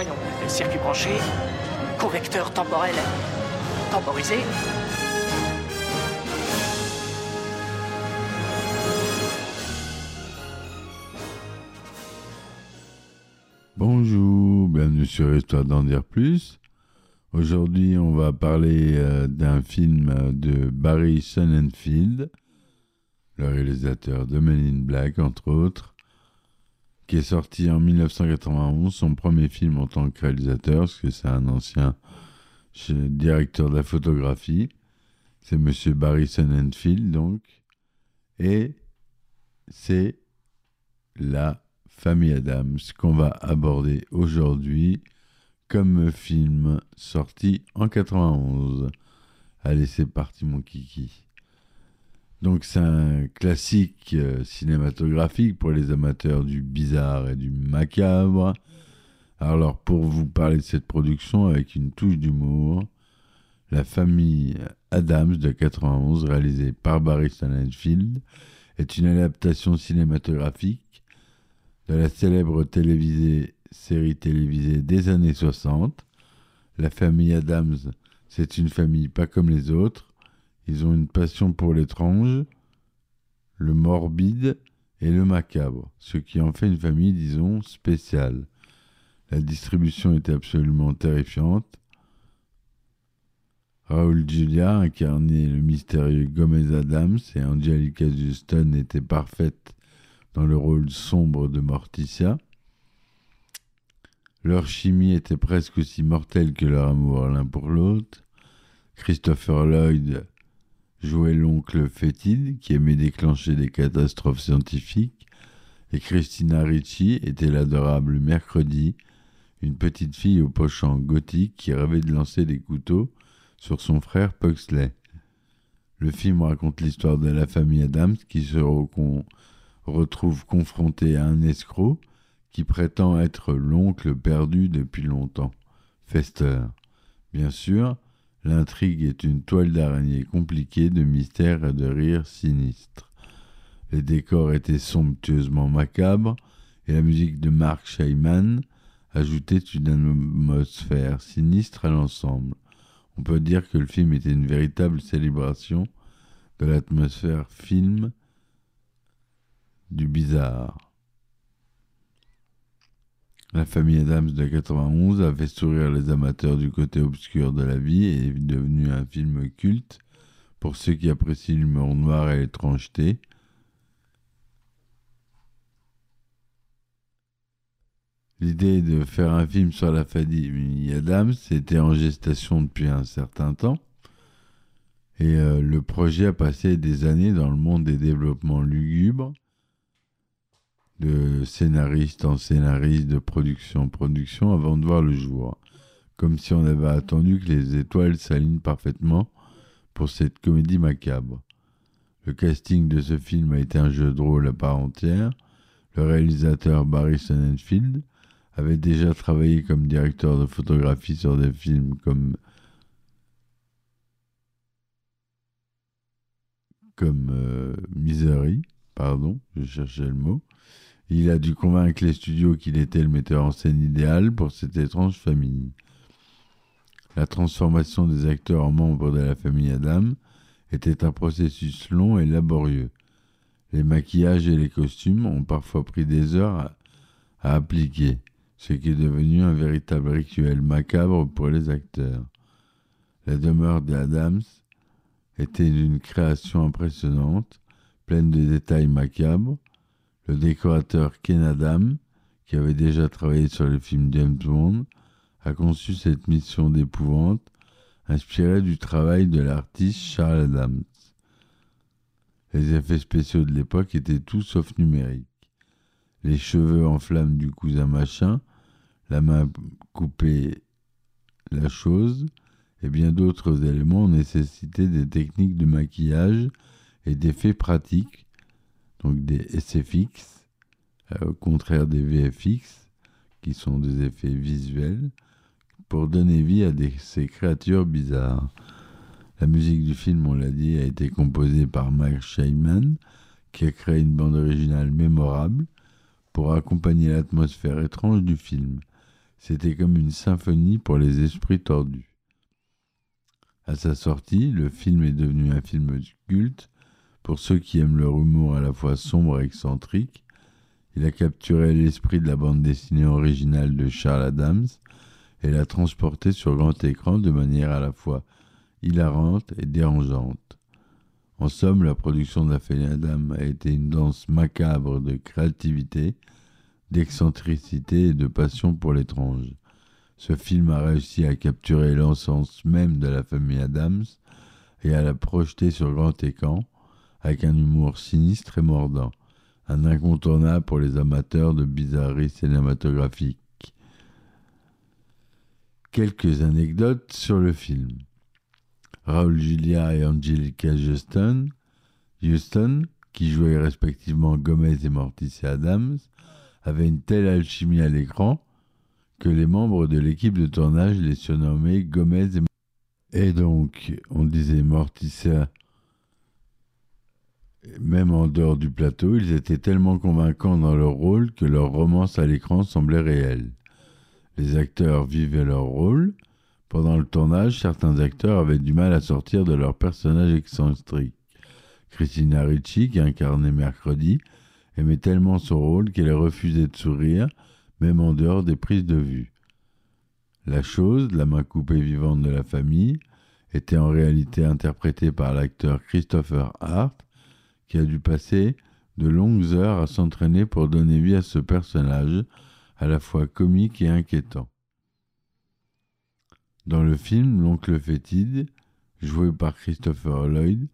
Voyons, circuit branché, convecteur temporel temporisé. Bonjour, bienvenue sur Histoire d'en dire plus. Aujourd'hui, on va parler euh, d'un film de Barry Sonnenfeld, le réalisateur de Men Black, entre autres, qui est sorti en 1991, son premier film en tant que réalisateur, parce que c'est un ancien directeur de la photographie. C'est Monsieur Barry Sonnenfeld, donc. Et c'est la famille Adams qu'on va aborder aujourd'hui comme film sorti en 91. Allez, c'est parti mon kiki. Donc c'est un classique euh, cinématographique pour les amateurs du bizarre et du macabre. Alors pour vous parler de cette production avec une touche d'humour, La famille Adams de 91 réalisée par Barry Sonnenfeld est une adaptation cinématographique de la célèbre série télévisée des années 60. La famille Adams, c'est une famille pas comme les autres. Ils ont une passion pour l'étrange, le morbide et le macabre, ce qui en fait une famille, disons, spéciale. La distribution était absolument terrifiante. Raoul Julia incarnait le mystérieux Gomez Adams et Angelica Houston était parfaite dans le rôle sombre de Morticia. Leur chimie était presque aussi mortelle que leur amour l'un pour l'autre. Christopher Lloyd jouait l'oncle fétide qui aimait déclencher des catastrophes scientifiques et Christina Ricci était l'adorable Mercredi, une petite fille au pochant gothique qui rêvait de lancer des couteaux sur son frère Pugsley. Le film raconte l'histoire de la famille Adams qui se retrouve confrontée à un escroc qui prétend être l'oncle perdu depuis longtemps, Fester. Bien sûr, l'intrigue est une toile d'araignée compliquée de mystères et de rires sinistres. Les décors étaient somptueusement macabres et la musique de Mark Shaiman ajoutait une atmosphère sinistre à l'ensemble. On peut dire que le film était une véritable célébration de l'atmosphère film du bizarre. La famille Adams de 91 a fait sourire les amateurs du côté obscur de la vie et est devenu un film culte pour ceux qui apprécient l'humour noir et l'étrangeté. L'idée de faire un film sur la famille Adams était en gestation depuis un certain temps. Et euh, le projet a passé des années dans le monde des développements lugubres, scénariste en scénariste, de production en production, avant de voir le jour. Comme si on avait attendu que les étoiles s'alignent parfaitement pour cette comédie macabre. Le casting de ce film a été un jeu de rôle à part entière. Le réalisateur Barry Sonnenfeld avait déjà travaillé comme directeur de photographie sur des films comme comme euh, Misery, pardon, je cherchais le mot. Il a dû convaincre les studios qu'il était le metteur en scène idéal pour cette étrange famille. La transformation des acteurs en membres de la famille Adam était un processus long et laborieux. Les maquillages et les costumes ont parfois pris des heures à, appliquer, ce qui est devenu un véritable rituel macabre pour les acteurs. La demeure des Adams était d'une création impressionnante, pleine de détails macabres. Le décorateur Ken Adam, qui avait déjà travaillé sur le film James Bond, a conçu cette mission d'épouvante, inspirée du travail de l'artiste Charles Adams. Les effets spéciaux de l'époque étaient tout sauf numériques. Les cheveux en flammes du cousin machin, la main coupée, la chose, et bien d'autres éléments nécessité des techniques de maquillage et d'effets pratiques, donc des SFX, euh, au contraire des VFX, qui sont des effets visuels, pour donner vie à ces créatures bizarres. La musique du film, on l'a dit, a été composée par Mike Shaiman, qui a créé une bande originale mémorable pour accompagner l'atmosphère étrange du film. C'était comme une symphonie pour les esprits tordus. À sa sortie, le film est devenu un film culte pour ceux qui aiment leur humour à la fois sombre et excentrique. Il a capturé l'esprit de la bande dessinée originale de Charles Adams et l'a transporté sur grand écran de manière à la fois hilarante et dérangeante. En somme, la production de la famille Adam a été une danse macabre de créativité, d'excentricité et de passion pour l'étrange. Ce film a réussi à capturer l'encens même de la famille Adams et à la projeter sur grand écran avec un humour sinistre et mordant, un incontournable pour les amateurs de bizarreries cinématographiques. Quelques anecdotes sur le film. Raoul Julia et Angelica Houston, Houston, qui jouaient respectivement Gomez et Morticia Adams, avaient une telle alchimie à l'écran que les membres de l'équipe de tournage les surnommaient Gomez et Et donc, on disait Morticia, même en dehors du plateau, ils étaient tellement convaincants dans leur rôle que leur romance à l'écran semblait réelle. Les acteurs vivaient leur rôle, pendant le tournage, certains acteurs avaient du mal à sortir de leur personnage excentrique. Christina Ricci, qui incarnait Mercredi, aimait tellement son rôle qu'elle refusait de sourire, même en dehors des prises de vue. La chose, la main coupée vivante de la famille, était en réalité interprétée par l'acteur Christopher Hart, qui a dû passer de longues heures à s'entraîner pour donner vie à ce personnage, à la fois comique et inquiétant. Dans le film, l'oncle fétide, joué par Christopher Lloyd,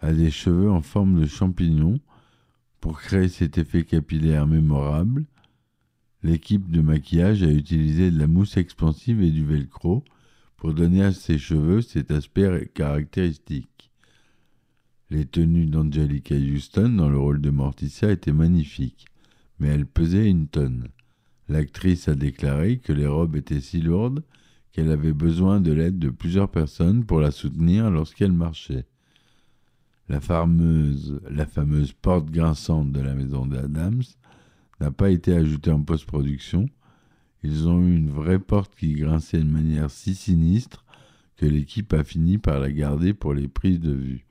a des cheveux en forme de champignon. Pour créer cet effet capillaire mémorable, l'équipe de maquillage a utilisé de la mousse expansive et du velcro pour donner à ses cheveux cet aspect caractéristique. Les tenues d'Angelica Houston dans le rôle de Morticia étaient magnifiques, mais elles pesaient une tonne. L'actrice a déclaré que les robes étaient si lourdes qu'elle avait besoin de l'aide de plusieurs personnes pour la soutenir lorsqu'elle marchait. La fameuse, la fameuse porte grinçante de la maison d'Adams n'a pas été ajoutée en post-production. Ils ont eu une vraie porte qui grinçait de manière si sinistre que l'équipe a fini par la garder pour les prises de vue.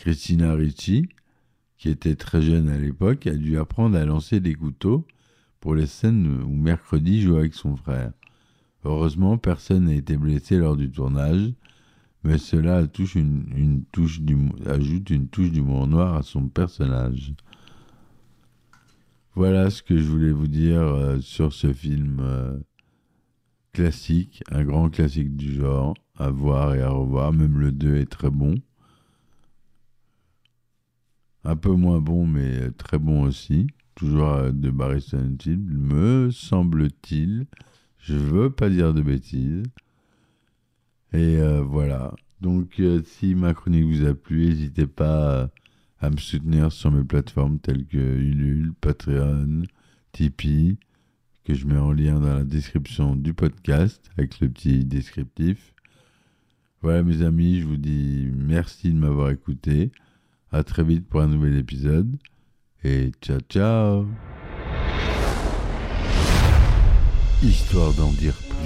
Christina Ricci, qui était très jeune à l'époque, a dû apprendre à lancer des couteaux pour les scènes où Mercredi jouait avec son frère. Heureusement, personne n'a été blessé lors du tournage, mais cela touche une, touche ajoute une touche d'humour noir à son personnage. Voilà ce que je voulais vous dire euh, sur ce film euh, classique, un grand classique du genre, à voir et à revoir. Même le 2 est très bon. Un peu moins bon, mais très bon aussi. Toujours euh, de Barry Sonnenfeld, me semble-t-il. Je veux pas dire de bêtises. Et euh, voilà. Donc, euh, si ma chronique vous a plu, n'hésitez pas à, me soutenir sur mes plateformes telles que Ulule, Patreon, Tipeee, que je mets en lien dans la description du podcast avec le petit descriptif. Voilà, mes amis, je vous dis merci de m'avoir écouté. À très vite pour un nouvel épisode. Et ciao, ciao. Histoire d'en dire plus.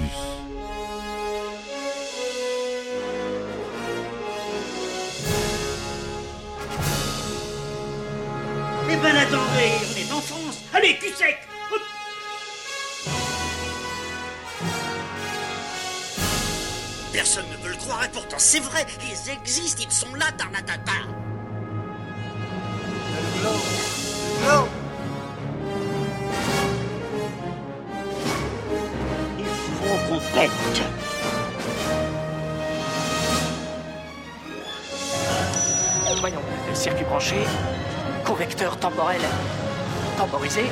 Eh ben attendez, on est en France. Allez, cul sec. Personne ne peut le croire et pourtant c'est vrai, ils existent, ils sont là, Tarnatata Voyons, circuit branché, convecteur temporel temporisé,